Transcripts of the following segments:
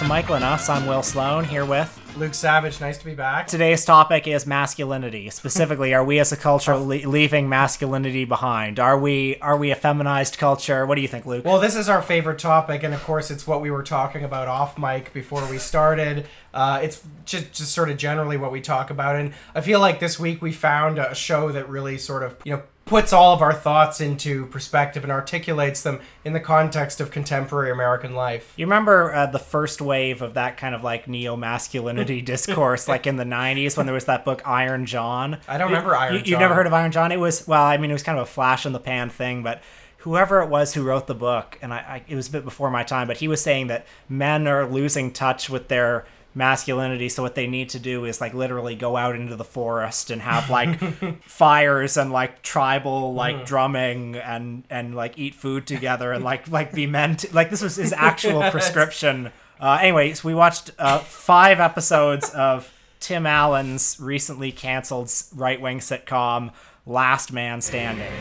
To Michael and Us. I'm Will Sloan here with. Luke Savage, nice to be back. Today's topic is masculinity. Specifically, are we as a culture le- leaving masculinity behind? Are we are we a feminized culture? What do you think, Luke? Well, this is our favorite topic, and of course, it's what we were talking about off mic before we started. Uh, it's just, just sort of generally what we talk about, and I feel like this week we found a show that really sort of you know puts all of our thoughts into perspective and articulates them in the context of contemporary American life. You remember uh, the first wave of that kind of like neo masculinity discourse, like in the '90s when there was that book Iron John. I don't remember Iron you, John. You've never heard of Iron John? It was well, I mean, it was kind of a flash in the pan thing, but whoever it was who wrote the book, and I, I it was a bit before my time, but he was saying that men are losing touch with their masculinity so what they need to do is like literally go out into the forest and have like fires and like tribal like drumming and and like eat food together and like like be men to, like this was his actual prescription uh anyways we watched uh five episodes of tim allen's recently canceled right-wing sitcom last man standing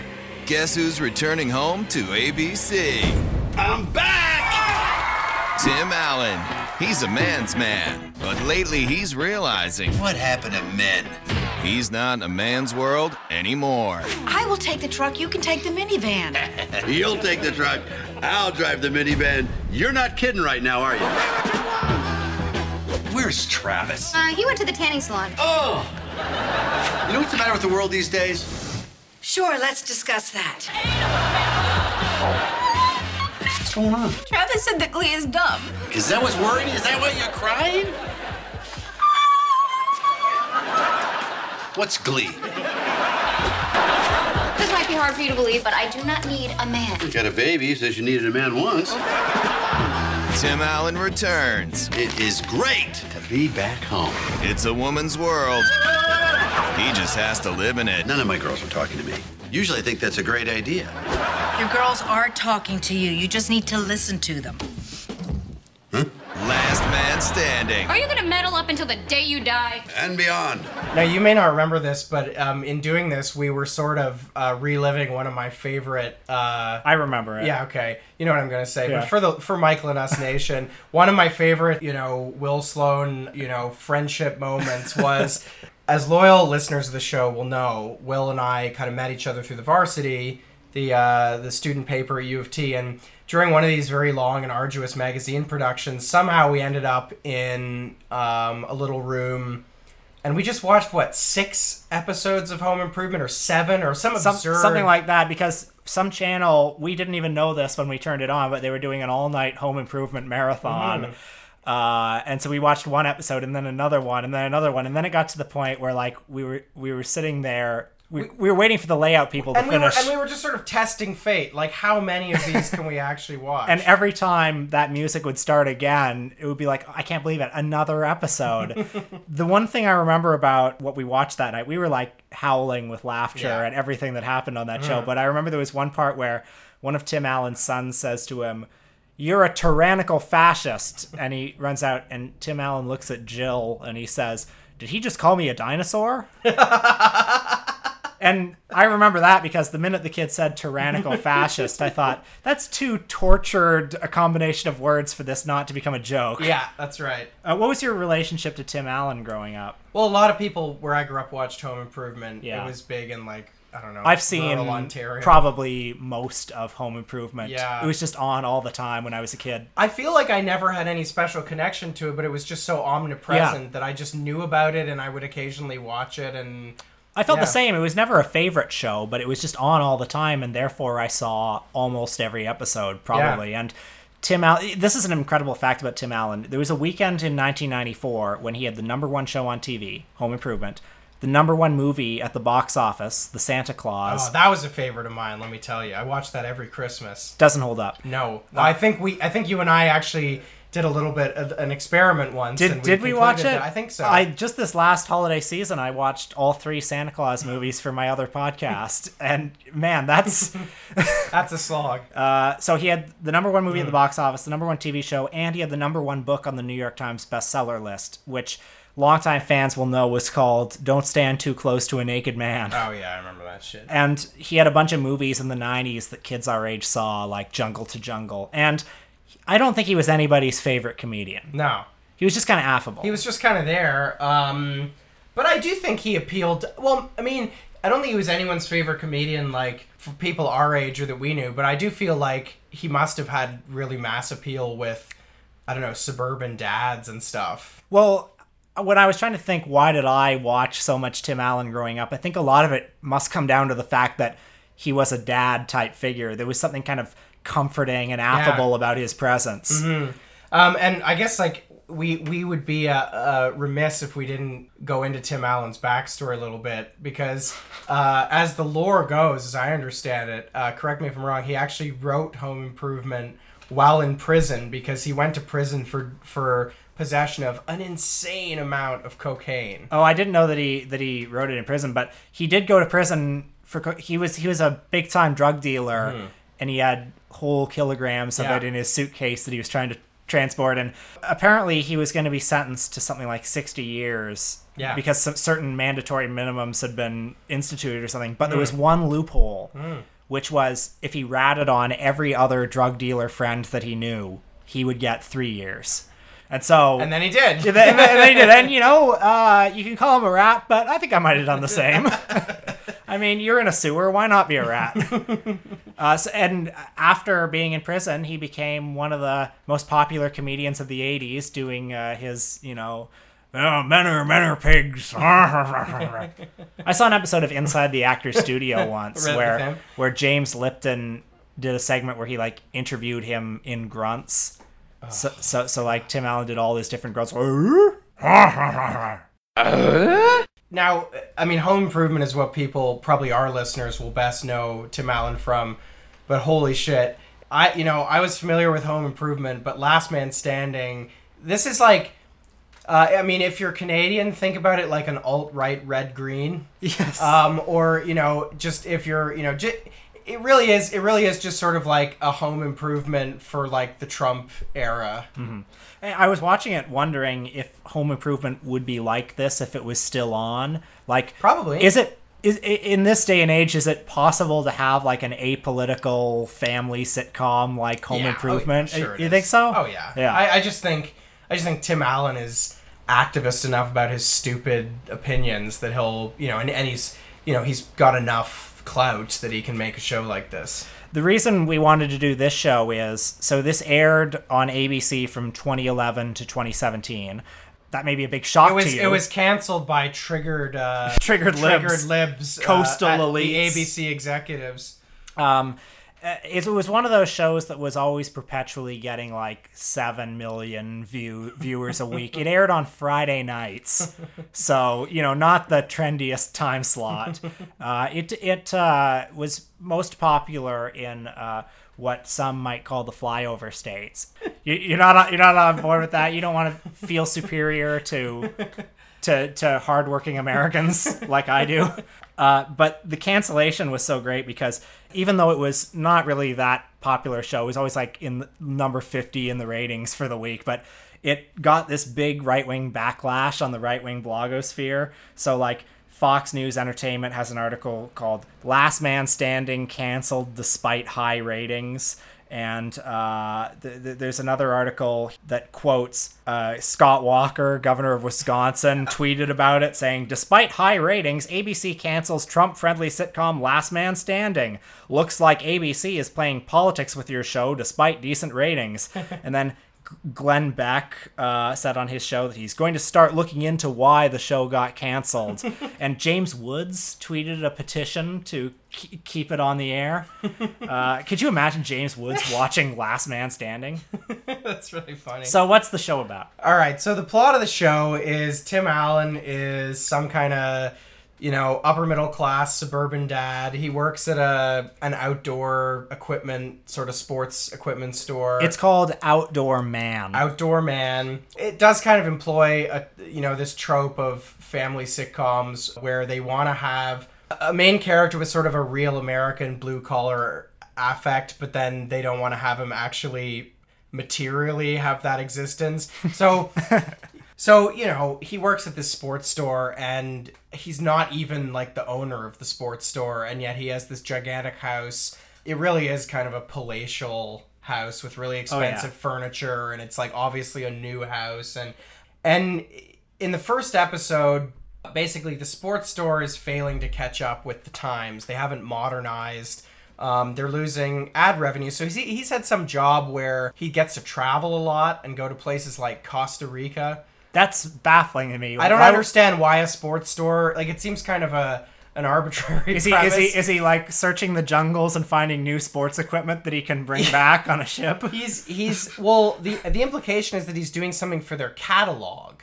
Guess who's returning home to ABC? I'm back! Tim Allen. He's a man's man, but lately he's realizing What happened to men? he's not a man's world anymore. I will take the truck. You can take the minivan. You'll take the truck. I'll drive the minivan. You're not kidding right now, are you? Where's Travis? Uh, he went to the tanning salon. Oh! You know what's the matter with the world these days? Sure, let's discuss that. What's going on? Travis said that Glee is dumb. Is that what's worrying? Is that why you're crying? What's Glee? This might be hard for you to believe, but I do not need a man. Got a baby, says you needed a man once. Tim Allen returns. It is great to be back home. It's a woman's world. He just has to live in it. None of my girls are talking to me. Usually I think that's a great idea. Your girls are talking to you. You just need to listen to them. Last man standing. Are you gonna meddle up until the day you die? And beyond. Now, you may not remember this, but um, in doing this, we were sort of uh, reliving one of my favorite. Uh, i remember it yeah, okay, you know what I'm gonna say. Yeah. But for the for Michael and Us Nation, one of my favorite, you know, Will Sloan, you know, friendship moments was. As loyal listeners of the show will know, Will and I kind of met each other through the varsity, the uh, the student paper at U of T, and during one of these very long and arduous magazine productions, somehow we ended up in um, a little room, and we just watched what six episodes of Home Improvement, or seven, or some, Some, absurd something like that because some channel we didn't even know this when we turned it on but they were doing an all-night home improvement marathon. Mm-hmm. uh, and so we watched one episode and then another one and then another one. And then it got to the point where like we were we were sitting there we, we were waiting for the layout people to and we were finish and we were just sort of testing fate, like how many of these can we actually watch? and every time that music would start again, it would be like, I can't believe it, another episode. the one thing I remember about what we watched that night, we were like howling with laughter Yeah. at everything that happened on that show. Mm-hmm. But I remember there was one part where one of Tim Allen's sons says to him, You're a tyrannical fascist. And he runs out, and Tim Allen looks at Jill and he says, Did he just call me a dinosaur? And I remember that because the minute the kid said tyrannical fascist, I thought that's too tortured a combination of words for this not to become a joke. yeah, that's right. Uh, what was your relationship to Tim Allen growing up? Well, a lot of people where I grew up watched Home Improvement. Yeah. It was big in like I don't know. I've seen Ontario. probably most of Home Improvement. Yeah. It was just on all the time when I was a kid. I feel like I never had any special connection to it, but it was just so omnipresent Yeah. that I just knew about it and I would occasionally watch it and I felt Yeah. the same. It was never a favorite show, but it was just on all the time, and therefore I saw almost every episode probably. And Tim Allen, this is an incredible fact about Tim Allen. There was a weekend in 1994 when he had the number one show on TV, Home Improvement, the number one movie at the box office, The Santa Claus. oh, that was a favorite of mine. Let me tell you, I watched that every Christmas. Doesn't hold up. No, uh, I think we, I think you and I actually did a little bit of an experiment once. Did, and did we watch it? I think so. I just this last holiday season, I watched all three Santa Claus movies for my other podcast, and man, that's That's a slog. Uh, so he had the number one movie at Hmm. the box office, the number one TV show, and he had the number one book on the New York Times bestseller list, which longtime fans will know was called "Don't Stand Too Close to a Naked Man." oh yeah, I remember that shit. And he had a bunch of movies in the '90s that kids our age saw, like Jungle to Jungle, and I don't think he was anybody's favorite comedian. No. He was just kind of affable. He was just kind of there. Um, but I do think he appealed. Well, I mean, I don't think he was anyone's favorite comedian, like for people our age or that we knew. But I do feel like he must have had really mass appeal with, I don't know, suburban dads and stuff. Well, when I was trying to think, why did I watch so much Tim Allen growing up? I think a lot of it must come down to the fact that he was a dad type figure. There was something kind of comforting and affable Yeah. about his presence. Um, and I guess like we we would be uh, uh, remiss if we didn't go into Tim Allen's backstory a little bit because uh, as the lore goes, as I understand it, uh, correct me if I'm wrong, he actually wrote Home Improvement while in prison because he went to prison for for possession of an insane amount of cocaine. Oh, I didn't know that he that he wrote it in prison, but he did go to prison for co- he was he was a big time drug dealer, and he had whole kilograms of. Yeah. it in his suitcase that he was trying to transport, and apparently he was going to be sentenced to something like sixty years. Yeah. because some certain mandatory minimums had been instituted or something. But there was Hmm. one loophole, which was if he ratted on every other drug dealer friend that he knew, he would get three years. And so, And then he did. and then, and then he did. And you know, uh, you can call him a rat, but I think I might have done the same. I mean, you're in a sewer. Why not be a rat? uh, so, and after being in prison, he became one of the most popular comedians of the '80s, doing uh, his, you know. Oh, men are men are pigs. I saw an episode of Inside the Actors Studio once Read where him. where James Lipton did a segment where he like interviewed him in grunts. So, so, so like Tim Allen did all these different grunts. Now, I mean, Home Improvement is what people, probably our listeners, will best know Tim Allen from. But holy shit, I you know I was familiar with Home Improvement, but Last Man Standing. This is like, uh, I mean, if you're Canadian, think about it like an alt right red green. Yes. Um, or you know, just if you're you know, j- it really is. It really is just sort of like a Home Improvement for like the Trump era. Mm-hmm. I was watching it wondering if Home Improvement would be like this if it was still on. Like Probably. Is it is in this day and age is it possible to have like an apolitical family sitcom like Home Yeah, oh, Improvement? sure you is. think so? Oh yeah. Yeah. I, I just think I just think Tim Allen is activist enough about his stupid opinions that he'll you know and, and he's you know he's got enough clout that he can make a show like this. The reason we wanted to do this show is so this aired on ABC from 2011 to 2017. That may be a big shock It was to you. it was canceled by triggered uh, Triggered libs. triggered libs uh, Coastal elites. the ABC executives. Um, uh, it was one of those shows that was always perpetually getting like seven million view viewers a week. It aired on Friday nights, so you know not the trendiest time slot. Uh, it it uh, was most popular in uh, what some might call the flyover states. You, you're not you're not on board with that. You don't want to feel superior to to to hardworking Americans like I do. Uh, but the cancellation was so great because even though it was not really that popular show, it was always like in number 50 in the ratings for the week, but it got this big right wing backlash on the right wing blogosphere. So, like, Fox News Entertainment has an article called Last Man Standing Canceled Despite High Ratings. And uh, th- th- there's another article that quotes uh, Scott Walker, governor of Wisconsin, tweeted about it saying, Despite high ratings, ABC cancels Trump friendly sitcom Last Man Standing. Looks like ABC is playing politics with your show despite decent ratings. and then Glenn Beck uh, said on his show that he's going to start looking into why the show got canceled. and James Woods tweeted a petition to k- keep it on the air. Uh, could you imagine James Woods watching Last Man Standing? That's really funny. So, what's the show about? All right, so the plot of the show is Tim Allen is some kind of, you know, upper middle class suburban dad. He works at a an outdoor equipment sort of sports equipment store. It's called Outdoor Man. outdoor man. It does kind of employ a you know this trope of family sitcoms where they want to have a main character with sort of a real American blue collar affect, but then they don't want to have him actually materially have that existence. So so, you know, he works at this sports store and he's not even like the owner of the sports store and yet he has this gigantic house. It really is kind of a palatial house with really Oh, yeah. expensive furniture and it's like obviously a new house and and in the first episode basically the sports store is failing to catch up with the times they haven't modernized um, they're losing ad revenue so he's, he's had some job where he gets to travel a lot and go to places like costa rica That's baffling to me. i don't Why- understand why a sports store like it seems kind of a an arbitrary Is he is he is he like searching the jungles and finding new sports equipment that he can bring back on a ship? he's he's well the the implication is that he's doing something for their catalog.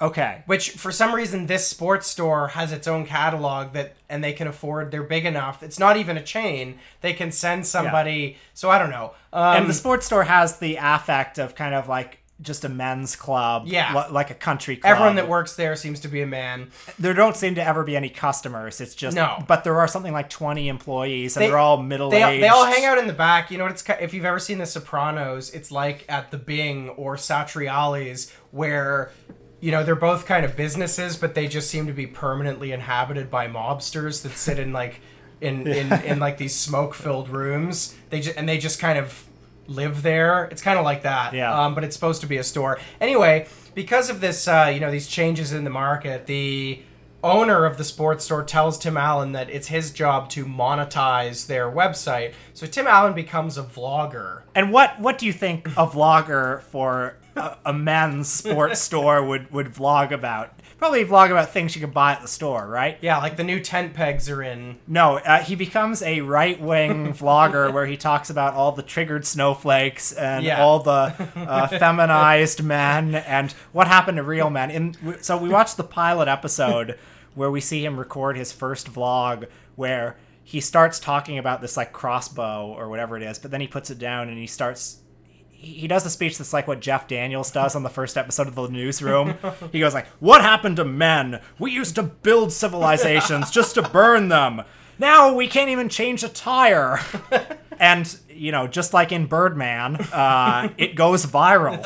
Okay. which for some reason this sports store has its own catalog that and they can afford they're big enough. It's not even a chain. They can send somebody so i don't know. Um, and the sports store has the affect of kind of like just a men's club, Yeah. li- like a country club. everyone that works there seems to be a man there don't seem to ever be any customers. It's just No. But there are something like twenty employees, and They- are all middle they, aged. they all hang out in the back you know what it's if you've ever seen the sopranos it's like at the bing or satriale's where you know they're both kind of businesses but they just seem to be permanently inhabited by mobsters that sit in like in in, in like these smoke filled rooms they just and they just kind of live there it's kind of like that Yeah. um, but it's supposed to be a store anyway because of this uh, you know these changes in the market the owner of the sports store tells Tim Allen that it's his job to monetize their website. So Tim Allen becomes a vlogger. And what what do you think a vlogger for a, a men's sports store would would vlog about? Probably vlog about things you can buy at the store, right? Yeah, like the new tent pegs are in. No, uh, he becomes a right wing vlogger where he talks about all the triggered snowflakes and Yeah. all the uh, feminized men and what happened to real men. In so we watched the pilot episode where we see him record his first vlog where he starts talking about this like crossbow or whatever it is, but then he puts it down and he starts he does a speech that's like what Jeff Daniels does on the first episode of the newsroom. He goes like, "What happened to men? We used to build civilizations just to burn them. Now we can't even change a tire." And you know, just like in Birdman, uh, it goes viral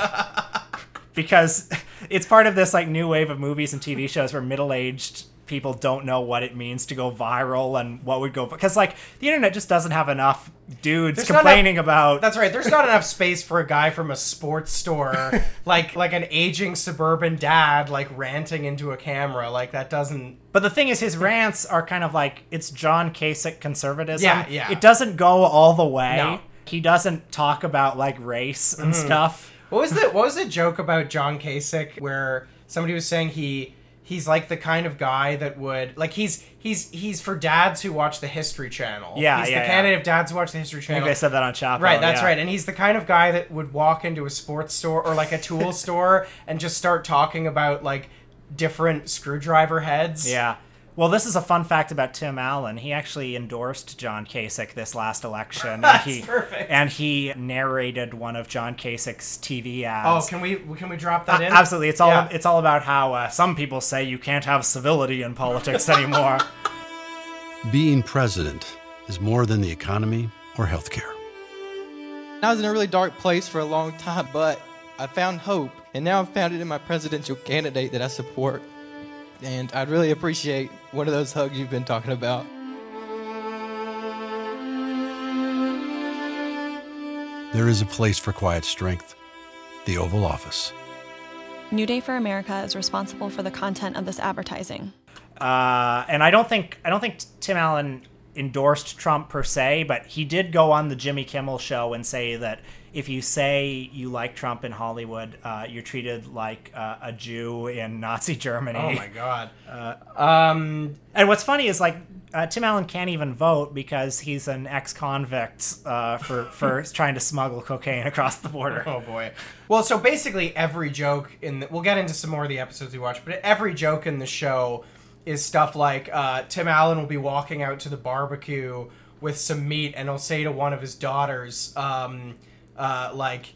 because it's part of this like new wave of movies and TV shows where middle-aged people don't know what it means to go viral and what would go because like the internet just doesn't have enough dudes There's not enough- complaining about That's right. There's not enough space for a guy from a sports store, like like an aging suburban dad, like ranting into a camera. Like that doesn't. But the thing is, his rants are kind of like it's John Kasich conservatism. Yeah, yeah. It doesn't go all the way. No. He doesn't talk about like race and Mm-hmm. stuff. What was the What was the joke about John Kasich where somebody was saying he he's like the kind of guy that would like he's he's he's for dads who watch the History Channel. Yeah, he's yeah, the yeah. candidate of dads who watch the History I Channel. think I said that on Chapo. Right, that's yeah. right. And he's the kind of guy that would walk into a sports store or like a tool store and just start talking about like different screwdriver heads. Yeah. Well, this is a fun fact about Tim Allen. He actually endorsed John Kasich this last election. That's and he, perfect. And he narrated one of John Kasich's TV ads. Oh, can we can we drop that A- in? Absolutely, it's all Yeah. it's all about how uh, some people say you can't have civility in politics anymore. Being president is more than the economy or healthcare. I was in a really dark place for a long time, but I found hope, and now I've found it in my presidential candidate that I support. And I'd really appreciate one of those hugs you've been talking about. There is a place for quiet strength the Oval Office. New Day for America is responsible for the content of this advertising. Uh, and I don't think I don't think Tim Allen endorsed Trump per se, but he did go on the Jimmy Kimmel show and say that if you say you like Trump in Hollywood, uh, you're treated like uh, a Jew in Nazi Germany. Oh my god. Um, and what's funny is like uh, Tim Allen can't even vote because he's an ex-convict uh, for for trying to smuggle cocaine across the border. Oh boy. Well, so basically every joke in the, we'll get into some more of the episodes we watch, but every joke in the show is stuff like uh, Tim Allen will be walking out to the barbecue with some meat, and he'll say to one of his daughters, um, uh, like,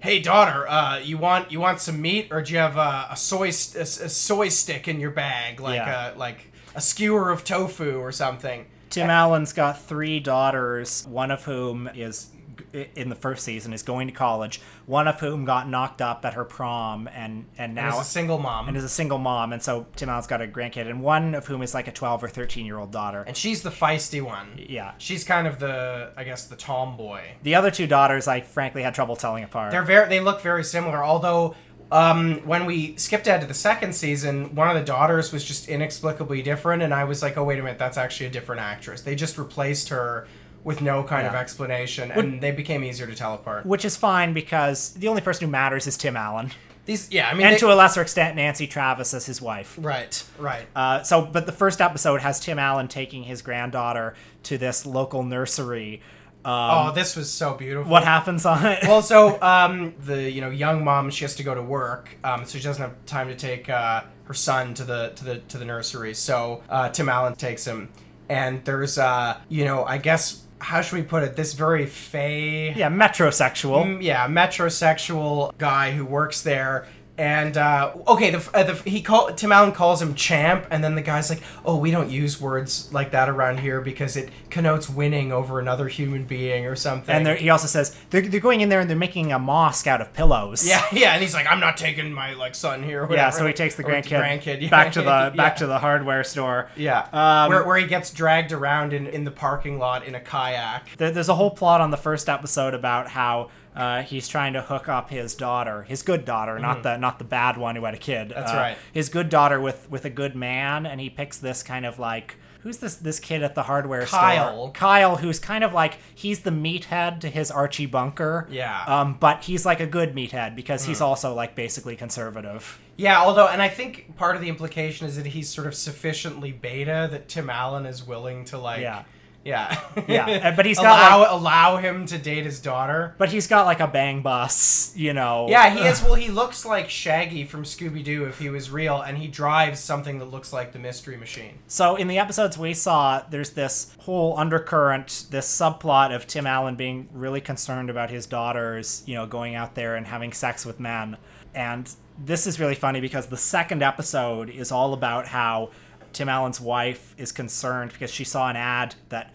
"Hey, daughter, uh, you want you want some meat, or do you have a, a soy st- a, a soy stick in your bag, like Yeah. a like a skewer of tofu or something?" Tim Allen's got three daughters, one of whom is in the first season is going to college. One of whom got knocked up at her prom, and and And now is a single mom. and is a single mom, and so Tim Allen's got a grandkid, and one of whom is like a twelve or thirteen year old daughter. and she's the feisty one. Yeah. She's kind of the, I guess, the tomboy. The other two daughters, I frankly had trouble telling apart. They're very, they look very similar. Although, um, when we skipped ahead to the second season, one of the daughters was just inexplicably different, and I was like, oh wait a minute, that's actually a different actress. They just replaced her with no kind of explanation, and they became easier to tell apart. which is fine because the only person who matters is Tim Allen, These, yeah, I mean, and they- to a lesser extent, Nancy Travis as his wife. right, right. Uh, so, but the first episode has Tim Allen taking his granddaughter to this local nursery. oh, this was so beautiful. What happens on it? well, so um, the you know young mom she has to go to work, um, so she doesn't have time to take uh, her son to the to the to the nursery. So uh, Tim Allen takes him, and there's uh, you know I guess how should we put it? This very fey, yeah, metrosexual. Mm, yeah, metrosexual guy who works there. And uh, okay, the, uh, the he call Tim Allen calls him champ, and then the guy's like, "Oh, we don't use words like that around here because it connotes winning over another human being or something." And he also says they're, they're going in there and they're making a mosque out of pillows. Yeah, yeah, and he's like, I'm not taking my like son here. Or Yeah, so he takes the grandkid, grandkid yeah. back to the back Yeah. to the hardware store. yeah, Um, where, where he gets dragged around in, in the parking lot in a kayak. There, there's a whole plot on the first episode about how uh, he's trying to hook up his daughter, his good daughter, not the not the bad one who had a kid. Mm-hmm. That's uh, right. His good daughter with with a good man, and he picks this kind of like. Who's this this kid at the hardware Kyle. store? Kyle, Kyle, who's kind of like he's the meathead to his Archie Bunker. Yeah. Um, but he's like a good meathead because he's Mm. also like basically conservative. Yeah, although, and I think part of the implication is that he's sort of sufficiently beta that Tim Allen is willing to like, Yeah. Yeah, Yeah, but he's got, allow like- allow him to date his daughter. But he's got like a bang bus, you know. Yeah, he is. Well, he looks like Shaggy from Scooby Doo if he was real, and he drives something that looks like the Mystery Machine. So in the episodes we saw, there's this whole undercurrent, this subplot of Tim Allen being really concerned about his daughters, you know, going out there and having sex with men. And this is really funny because the second episode is all about how Tim Allen's wife is concerned because she saw an ad that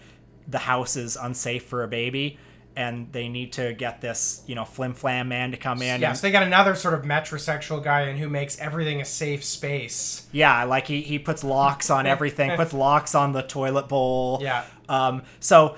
the house is unsafe for a baby and they need to get this, you know, flim flam man to come in. Yeah, and- so they got another sort of metrosexual guy in who makes everything a safe space. Yeah, like he, he puts locks on everything, puts locks on the toilet bowl. Yeah. Um, so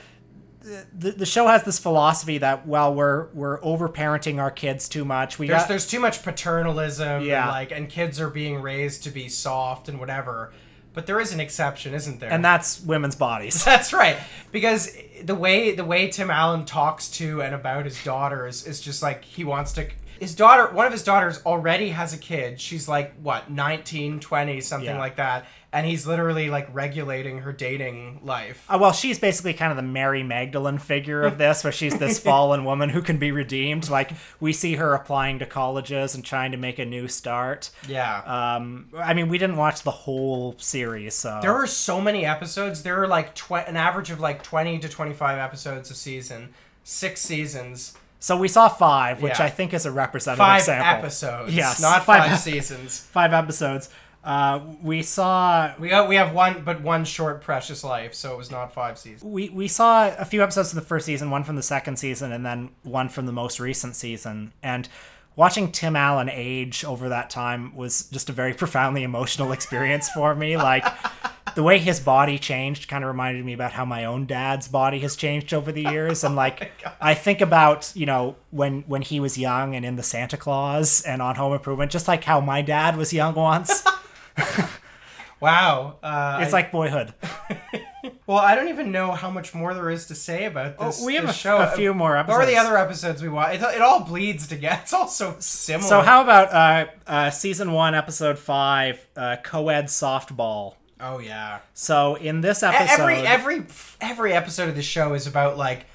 the, the show has this philosophy that well we're we're over parenting our kids too much. We There's got there's too much paternalism. Yeah. And like, and kids are being raised to be soft and whatever. But there is an exception, isn't there? and that's women's bodies. That's right. Because the way the way Tim Allen talks to and about his daughters is just like he wants to his daughter one of his daughters already has a kid. She's like what, 19, 20, something Yeah. like that. And he's literally like regulating her dating life. Uh, well, she's basically kind of the Mary Magdalene figure of this, where she's this fallen woman who can be redeemed. Like we see her applying to colleges and trying to make a new start. Yeah. Um, I mean, we didn't watch the whole series, so There are so many episodes. There are like tw- an average of like 20 to 25 episodes a season. 6 seasons. So we saw five, which Yeah. I think is a representative Five sample. episodes. Yes, not five five, seasons. Five episodes. Uh, we saw We got we have one but one short precious life, so it was not 5 seasons. we we saw a few episodes of the first season, one from the second season, and then one from the most recent season. And watching Tim Allen age over that time was just a very profoundly emotional experience for me. Like the way his body changed kind of reminded me about how my own dad's body has changed over the years. And like I think about you know when when he was young and in the Santa Claus and on Home Improvement, just like how my dad was young once. Wow. Uh, it's I- like boyhood. Well, I don't even know how much more there is to say about this. Oh, we have this a show. a few more What are the other episodes we watch? It, it all bleeds together. It's all so similar. So how about uh, uh, season one, episode five, uh, co-ed softball? Oh yeah. So in this episode, Every every every episode of the show is about like,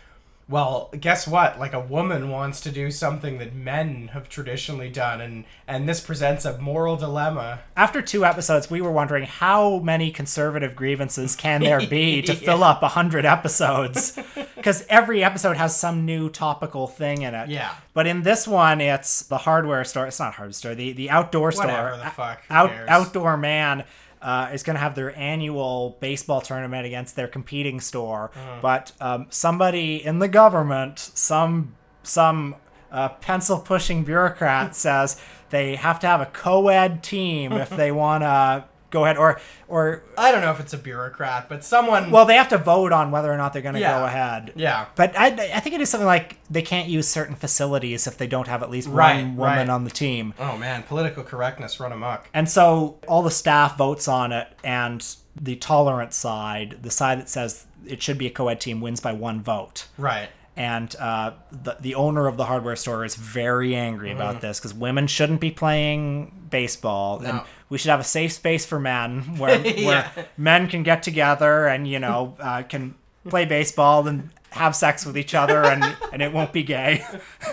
well, guess what? Like a woman wants to do something that men have traditionally done, and and this presents a moral dilemma. after two episodes, we were wondering how many conservative grievances can there be to fill up a hundred episodes? Because every episode has some new topical thing in it. Yeah. But in this one, it's the hardware store. It's not hardware store. The the outdoor store. Whatever the fuck, Out outdoor man. Uh, is going to have their annual baseball tournament against their competing store, but um, somebody in the government, some some uh, pencil pushing bureaucrat says they have to have a co-ed team if they want to go ahead or or I don't know if it's a bureaucrat, but someone. well they have to vote on whether or not they're going to Yeah. go ahead. Yeah. But I, I think it is something like they can't use certain facilities if they don't have at least Right, one woman right. on the team. oh man, political correctness run amok. And so all the staff votes on it, and the tolerant side, the side that says it should be a co ed team, wins by one vote. Right. And uh, the, the owner of the hardware store is very angry Mm-hmm. about this because women shouldn't be playing baseball. And we should have a safe space for men where, Yeah. where men can get together and, you know, uh, can play baseball and have sex with each other and, and it won't be gay.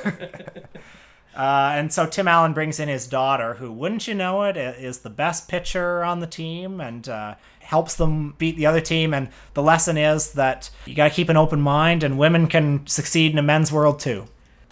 Uh, and so Tim Allen brings in his daughter, who, wouldn't you know it, is the best pitcher on the team and uh, helps them beat the other team. And the lesson is that you got to keep an open mind, and women can succeed in a men's world too.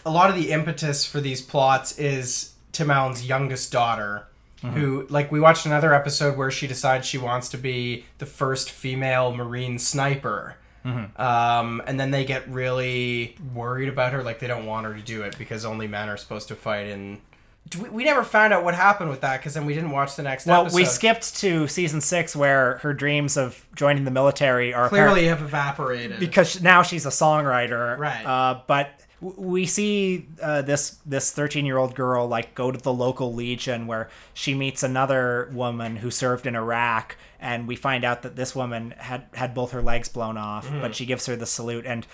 a lot of the impetus for these plots is Tim Allen's youngest daughter, Mm-hmm. who, like, we watched another episode where she decides she wants to be the first female Marine sniper. Mm-hmm. Um, and then they get really worried about her, like they don't want her to do it because only men are supposed to fight in. Do We, we never found out what happened with that because then we didn't watch the next Well, episode. we skipped to season six where her dreams of joining the military are Clearly have evaporated. because now she's a songwriter, Right. Uh, but we see uh, this this thirteen year old girl like go to the local legion where she meets another woman who served in Iraq, and we find out that this woman had had both her legs blown off, Mm. but she gives her the salute and.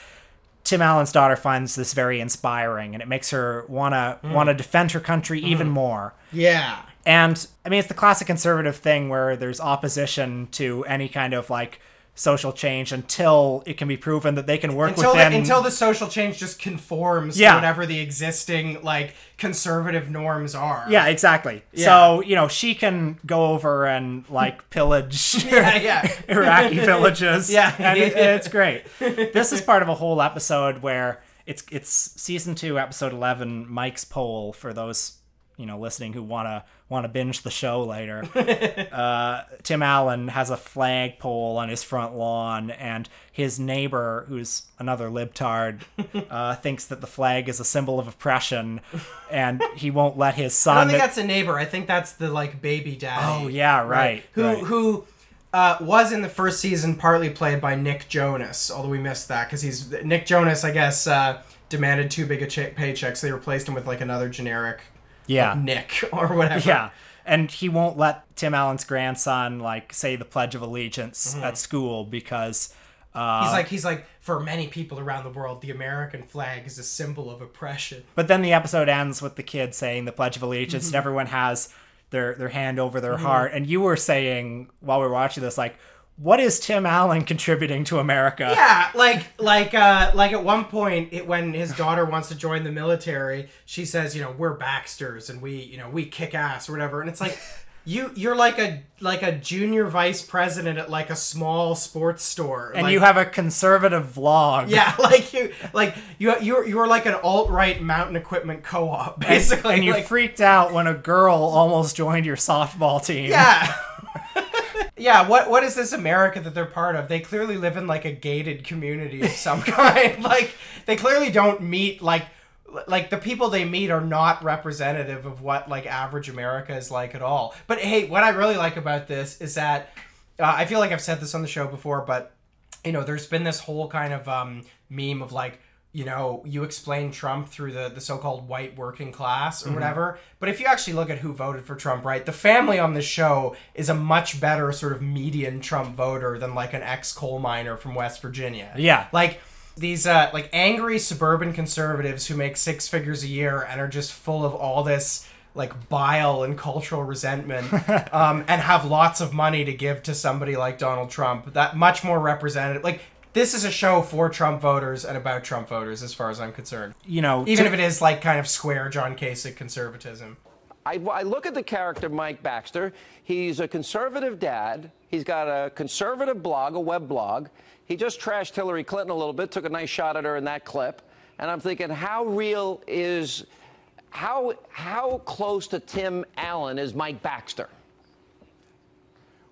Tim Allen's daughter finds this very inspiring, and it makes her wanna Mm. wanna defend her country even more. yeah. And I mean, it's the classic conservative thing where there's opposition to any kind of like social change until it can be proven that they can work until within. the, until the social change just conforms Yeah. to whatever the existing like conservative norms are. yeah, exactly. So you know, she can go over and like pillage yeah, yeah. Iraqi villages. Yeah. and it, it's great. This is part of a whole episode where it's it's season two, episode eleven. Mike's Pole for those you know listening who wanna wanna binge the show later. uh, Tim Allen has a flag pole on his front lawn, and his neighbor, who's another libtard, uh, thinks that the flag is a symbol of oppression, and he won't let his son. I don't think that's a neighbor. I think that's the like baby daddy. Oh, yeah, right, Who right. who uh, was in the first season partly played by Nick Jonas, although we missed that because he's Nick Jonas. I guess uh, demanded too big a ch- paycheck, so they replaced him with like another generic yeah, Nick or whatever. Yeah. And he won't let Tim Allen's grandson like say the Pledge of Allegiance Mm-hmm. at school because uh, He's like he's like for many people around the world, the American flag is a symbol of oppression. but then the episode ends with the kid saying the Pledge of Allegiance Mm-hmm. and everyone has their their hand over their heart and you were saying while we were watching this like what is Tim Allen contributing to America? Yeah, like like uh like at one point it, when his daughter wants to join the military, she says, you know, we're Baxters and we, you know, we kick ass or whatever. And it's like you you're like a like a junior vice president at like a small sports store. And like, you have a conservative vlog. yeah, like you like you you're you're like an alt right mountain equipment co op basically. And you like, freaked out when a girl almost joined your softball team. Yeah. yeah, what what is this America that they're part of? They clearly live in like a gated community of some kind. like they clearly don't meet like like the people they meet are not representative of what like average America is like at all. But hey, what I really like about this is that uh, I feel like I've said this on the show before, but you know, there's been this whole kind of um, meme of like, you know, you explain Trump through the, the so-called white working class or whatever. But if you actually look at who voted for Trump, right, the family on this show is a much better sort of median Trump voter than like an ex-coal miner from West Virginia. Yeah. Like these uh, like angry suburban conservatives who make six figures a year and are just full of all this like bile and cultural resentment um, and have lots of money to give to somebody like Donald Trump. That much more representative. Like this is a show for Trump voters and about Trump voters, as far as I'm concerned. You know, Even to- if it is like kind of square John Kasich conservatism. I, I look at the character Mike Baxter. He's a conservative dad. He's got a conservative blog, a web blog. He just trashed Hillary Clinton a little bit, took a nice shot at her in that clip. And I'm thinking, how real is, how, how close to Tim Allen is Mike Baxter?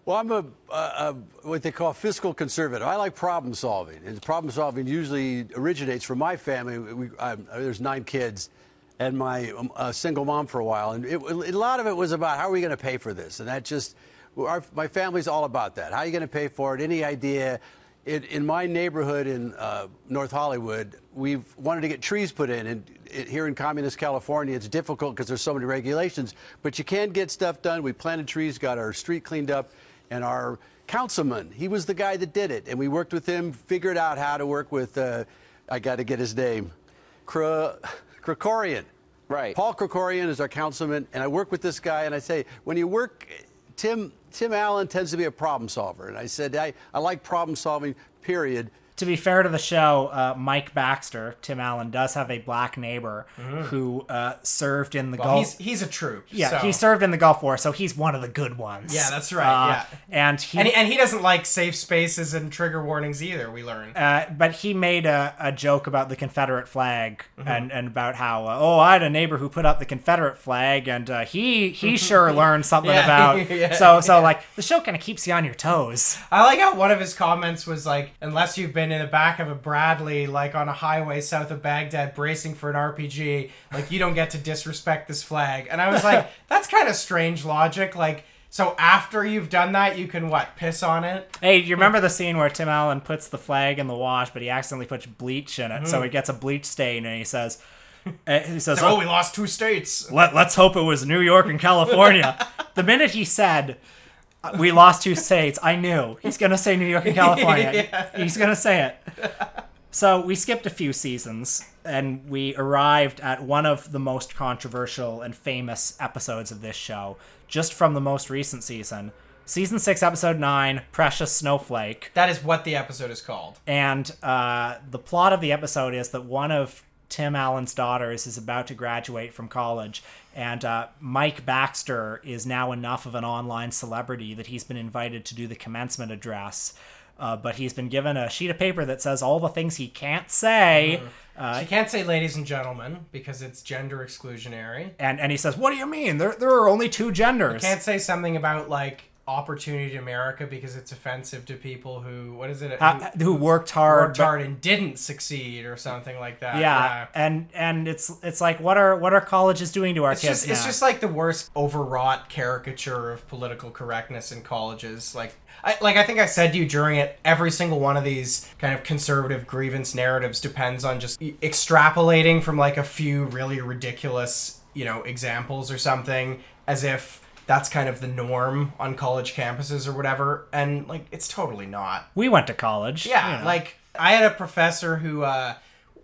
Well, I'm a, uh, a what they call fiscal conservative. I like problem solving, and problem solving usually originates from my family. We, um, there's nine kids, and my um, a single mom for a while, and it, a lot of it was about how are we going to pay for this, and that just our, my family's all about that. How are you going to pay for it? Any idea? In, in my neighborhood in uh, North Hollywood, we've wanted to get trees put in, and it, here in communist California, it's difficult because there's so many regulations. But you can get stuff done. We planted trees, got our street cleaned up, and our councilman, he was the guy that did it, and we worked with him, figured out how to work with. Uh, I got to get his name, Kra- Krekorian. Right. Paul Krekorian is our councilman, and I work with this guy, and I say, when you work, Tim Tim Allen tends to be a problem solver, and I said, I, I like problem solving. Period. To be fair to the show, uh, Mike Baxter, Tim Allen, does have a black neighbor who uh, served in the Well, Gulf. he's he's a troop. yeah, so- he served in the Gulf War, so he's one of the good ones. Yeah, that's right. Uh, yeah. and he, and he, and he doesn't like safe spaces and trigger warnings either. We learn. uh, but he made a, a joke about the Confederate flag Mm-hmm. and, and about how uh, oh I had a neighbor who put up the Confederate flag and uh, he he sure learned something Yeah, about yeah, so so yeah. like the show kind of keeps you on your toes. I like how one of his comments was like, "Unless you've been in the back of a Bradley, like on a highway south of Baghdad, bracing for an RPG, like you don't get to disrespect this flag." And I was like, "That's kind of strange logic." Like, so after you've done that, you can what piss on it? Hey, do you remember the scene where Tim Allen puts the flag in the wash, but he accidentally puts bleach in it, so he gets a bleach stain, and he says, uh, he says, Mm-hmm. Oh, we lost two states. Let, let's hope it was New York and California. the minute he said, we lost two states, I knew he's going to say New York and California. He's going to say it. So we skipped a few seasons and we arrived at one of the most controversial and famous episodes of this show, just from the most recent season. Season 6, Episode 9, Precious Snowflake. That is what the episode is called. And uh, the plot of the episode is that one of Tim Allen's daughters is about to graduate from college, and uh, Mike Baxter is now enough of an online celebrity that he's been invited to do the commencement address. Uh, but he's been given a sheet of paper that says all the things he can't say. Uh, you can't say "ladies and gentlemen" because it's gender exclusionary. and, and he says, What do you mean? There, there are only two genders. Can't say something about like opportunity to America because it's offensive to people who what is it Uh, who worked hard, worked hard and didn't succeed or something like that. yeah, and and it's it's like what are what are colleges doing to our It's kids just, it's just like the worst overwrought caricature of political correctness in colleges. Like, I, like I think I said to you during it, every single one of these kind of conservative grievance narratives depends on just extrapolating from like a few really ridiculous, you know, examples or something, as if that's kind of the norm on college campuses or whatever. And like, it's totally not. we went to college. Yeah, you know. like I had a professor who uh,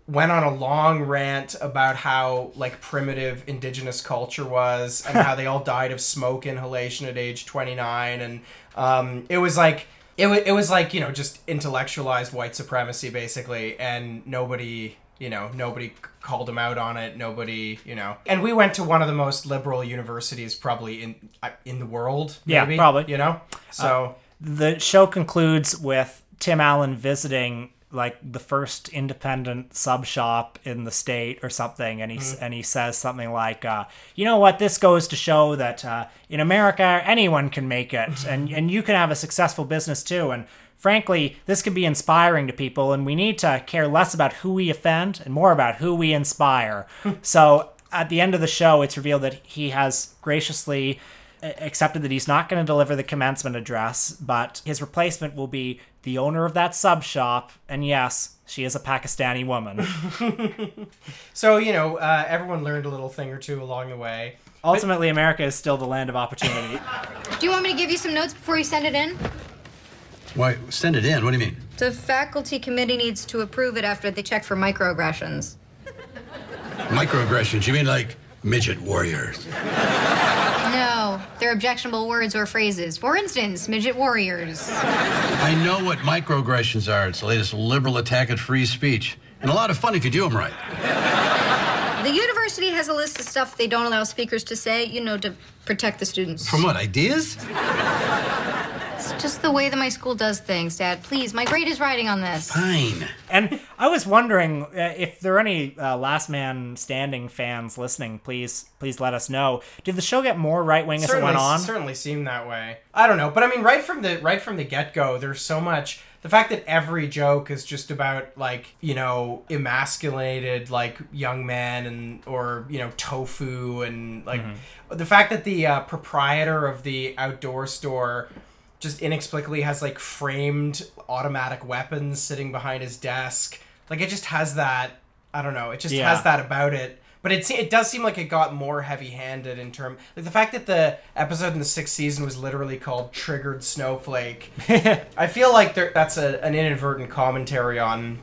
went on a long rant about how like primitive indigenous culture was and how they all died of smoke inhalation at age 29 and um, it was like it, wa it was like you know just intellectualized white supremacy basically and nobody you know nobody called him out on it. Nobody you know. And we went to one of the most liberal universities probably in uh, in the world Yeah, maybe, probably. you know? So the show concludes with Tim Allen visiting like the first independent sub shop in the state or something and he s and he says something like uh, you know what? This goes to show that uh, in America anyone can make it and and you can have a successful business too. And frankly this can be inspiring to people and we need to care less about who we offend and more about who we inspire so at the end of the show it's revealed that he has graciously accepted that he's not going to deliver the commencement address, but his replacement will be the owner of that sub shop, and yes, she is a Pakistani woman. so you know uh, everyone learned a little thing or two along the way Ultimately, America is still the land of opportunity. Do you want me to give you some notes before you send it in? Why send it in? What do you mean? The faculty committee needs to approve it after they check for microaggressions. Microaggressions. You mean like midget warriors? No, they're objectionable words or phrases. For instance, midget warriors. I know what microaggressions are. It's the latest liberal attack at free speech. And a lot of fun if you do them right. The university has a list of stuff they don't allow speakers to say, you know, to protect the students. From what? Ideas? It's just the way that my school does things, Dad. Please, my grade is riding on this. Fine. And I was wondering uh, if there are any uh, Last Man Standing fans listening. Please, please let us know. Did the show get more right wing as it certainly, went on? certainly seemed that way. I don't know, but I mean, right from the right from the get go, there's so much. The fact that every joke is just about like you know emasculated like young men and or you know tofu and like the fact that the uh, proprietor of the outdoor store just inexplicably has like framed automatic weapons sitting behind his desk. Like it just has that. I don't know. It just Yeah. has that about it. But it it does seem like it got more heavy-handed in term like the fact that the episode in the sixth season was literally called "Triggered Snowflake." I feel like there, that's a, an inadvertent commentary on,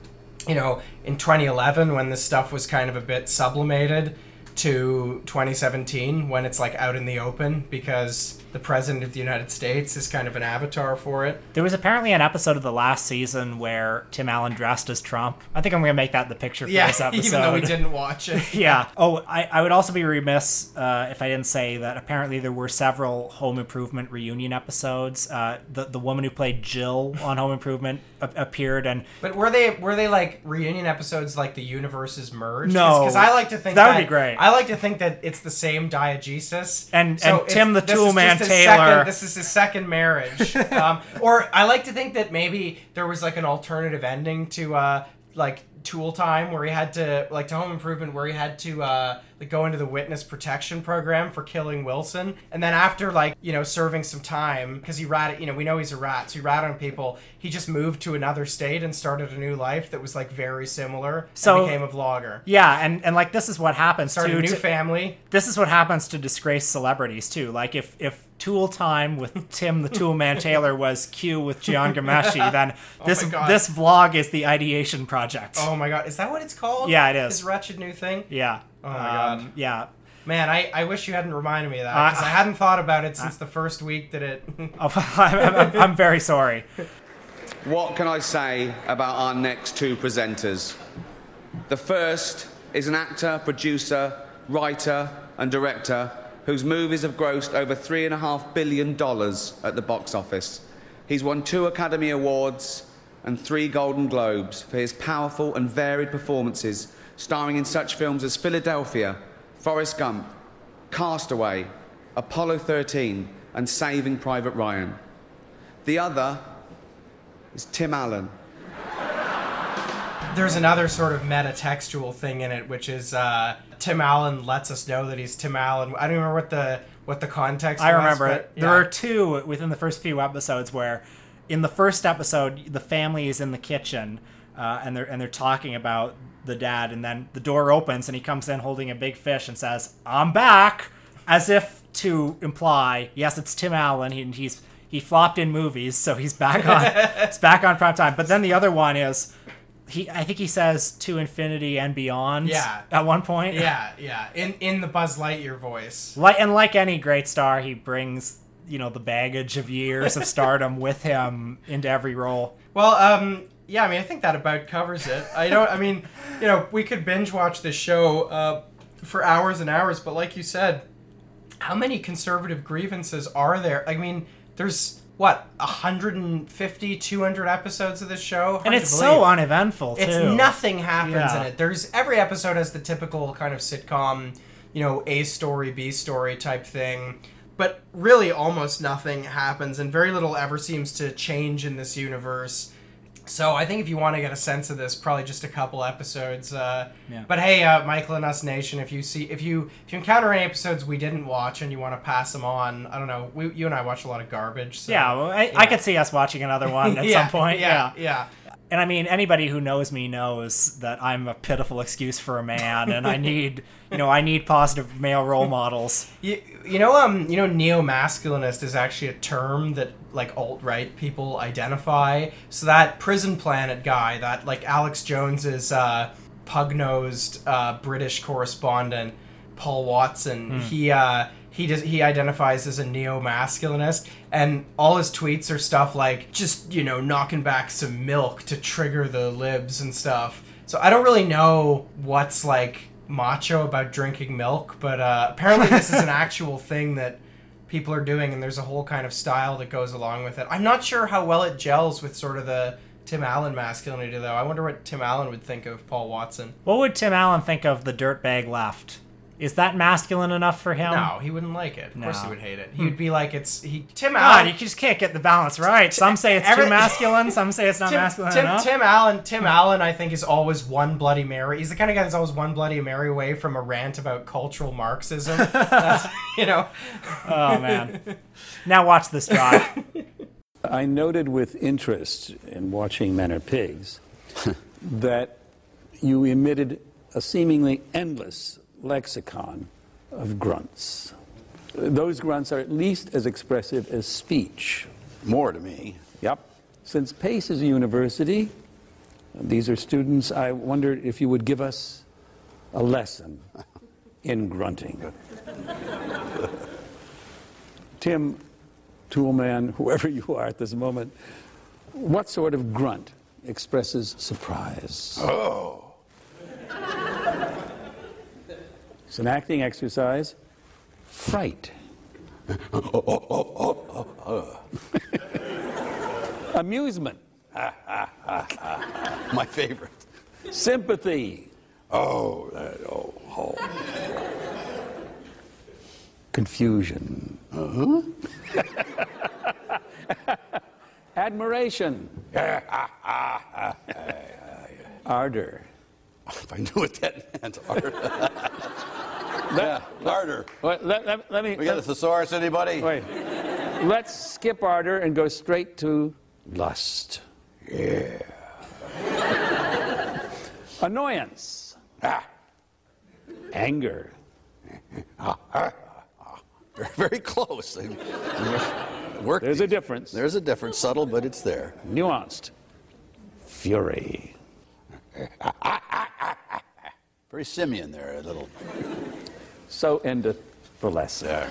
you know, in 2011 when this stuff was kind of a bit sublimated to 2017 when it's like out in the open because the president of the United States is kind of an avatar for it. There was apparently an episode of the last season where Tim Allen dressed as Trump. I think I'm going to make that the picture for Yeah, this episode. even though we didn't watch it. yeah. Oh, I, I would also be remiss uh, if I didn't say that apparently there were several Home Improvement reunion episodes. Uh, the the woman who played Jill on Home Improvement a- appeared, and But were they were they like reunion episodes like the universes merged? No. because I like to think That would be great. I like to think that it's the same diegesis. And- So and Tim the this is Toolman just his Taylor. Second, this is his second marriage. um, or I like to think that maybe there was like an alternative ending to uh, like Tool Time where he had to like to Home Improvement where he had to uh, like go into the witness protection program for killing Wilson, and then after like you know serving some time because he rat you know we know he's a rat, so he rat on people. He just moved to another state and started a new life that was like very similar. So- and became a vlogger. yeah, and and like this is what happens Started to a new to- family. This is what happens to disgraced celebrities too. Like if if Tool Time with Tim the Tool Man Taylor was Q with Jian Ghomeshi, then oh this Oh this vlog is the ideation project. Oh my god, is that what it's called? Yeah, it is. This wretched new thing. Yeah. Oh my god. Um, yeah. Man, I, I wish you hadn't reminded me of that Uh, I hadn't thought about it since the first week that it. Oh, I'm, I'm, I'm very sorry. What can I say about our next two presenters? The first is an actor, producer, writer, and director whose movies have grossed over $3.5 billion at the box office. He's won two Academy Awards and three Golden Globes for his powerful and varied performances, starring in such films as Philadelphia, Forrest Gump, Castaway, Apollo 13, and Saving Private Ryan. The other is Tim Allen. There's another sort of meta-textual thing in it, which is uh, Tim Allen lets us know that he's Tim Allen. I don't remember what the what the context. I was, remember but, it. yeah. There are two within the first few episodes where, in the first episode, the family is in the kitchen uh, and they're and they're talking about the dad, and then the door opens and he comes in holding a big fish and says, "I'm back," as if to imply, yes, it's Tim Allen. He, he's he flopped in movies, so he's back on he's back on prime time. But then the other one is. He, I think he says to infinity and beyond. Yeah. At one point. Yeah, yeah. In in the Buzz Lightyear voice. Like and like any great star, he brings you know the baggage of years of stardom with him into every role. Well, um, yeah. I mean, I think that about covers it. I don't. I mean, you know, we could binge watch this show uh, for hours and hours, but like you said, how many conservative grievances are there? I mean, there's what 150 200 episodes of this show And it's so believe. uneventful it's nothing happens Yeah. in it there's every episode has the typical kind of sitcom you know a story b story type thing but really almost nothing happens and very little ever seems to change in this universe so I think if you want to get a sense of this, probably just a couple episodes. Uh, Yeah. But hey, uh, Michael and Us Nation, if you see if you if you encounter any episodes we didn't watch and you want to pass them on, I don't know. We, you and I watch a lot of garbage. So, yeah, well, I, I could see us watching another one at Yeah, some point. yeah, Yeah, yeah. And I mean, anybody who knows me knows that I'm a pitiful excuse for a man, and I need, you know, I need positive male role models. You, you know, um, you know, neo masculinist is actually a term that like alt right people identify. So that prison planet guy, that like Alex Jones's uh, pug nosed uh, British correspondent, Paul Watson, Hmm. he uh, he does he identifies as a neo masculinist, and all his tweets are stuff like just you know knocking back some milk to trigger the libs and stuff. So I don't really know what's like macho about drinking milk, but uh, apparently this is an actual thing that people are doing, and there's a whole kind of style that goes along with it. I'm not sure how well it gels with sort of the Tim Allen masculinity, though. I wonder what Tim Allen would think of Paul Watson. What would Tim Allen think of the dirtbag left? Is that masculine enough for him? No, he wouldn't like it. Of course, he would hate it. Hmm. He would be like, "It's he." Tim God, Allen. you just can't get the balance right. Some say it's Every- too masculine. Some say it's not Tim, masculine Tim, enough. Tim Allen, Tim Allen, I think is always one Bloody Mary. He's the kind of guy that's always one Bloody Mary away from a rant about cultural Marxism. You know. Oh man. Now watch this drive. I noted with interest in watching Men Are Pigs that you emitted a seemingly endless lexicon of grunts. Those grunts are at least as expressive as speech. More to me. Yep. Since Pace is a university, these are students, I wondered if you would give us a lesson in grunting. Tim, Toolman, whoever you are at this moment, what sort of grunt expresses surprise? Oh. It's an acting exercise. Fright. Amusement. My favorite. Sympathy. Oh, that, oh, oh. Confusion. Uh-huh. Admiration. Ardor. If I knew what that meant, ardor. Yeah, ardor. Wait, let, let- let me. We got a let- thesaurus, anybody? Wait. Let's skip ardor and go straight to lust. Yeah. Annoyance. Ah. Anger. Very, very close. Work. There's a difference. There's a difference, subtle, but it's there. Nuanced. Fury. Very simian there, a little. So endeth the lesson. Yeah.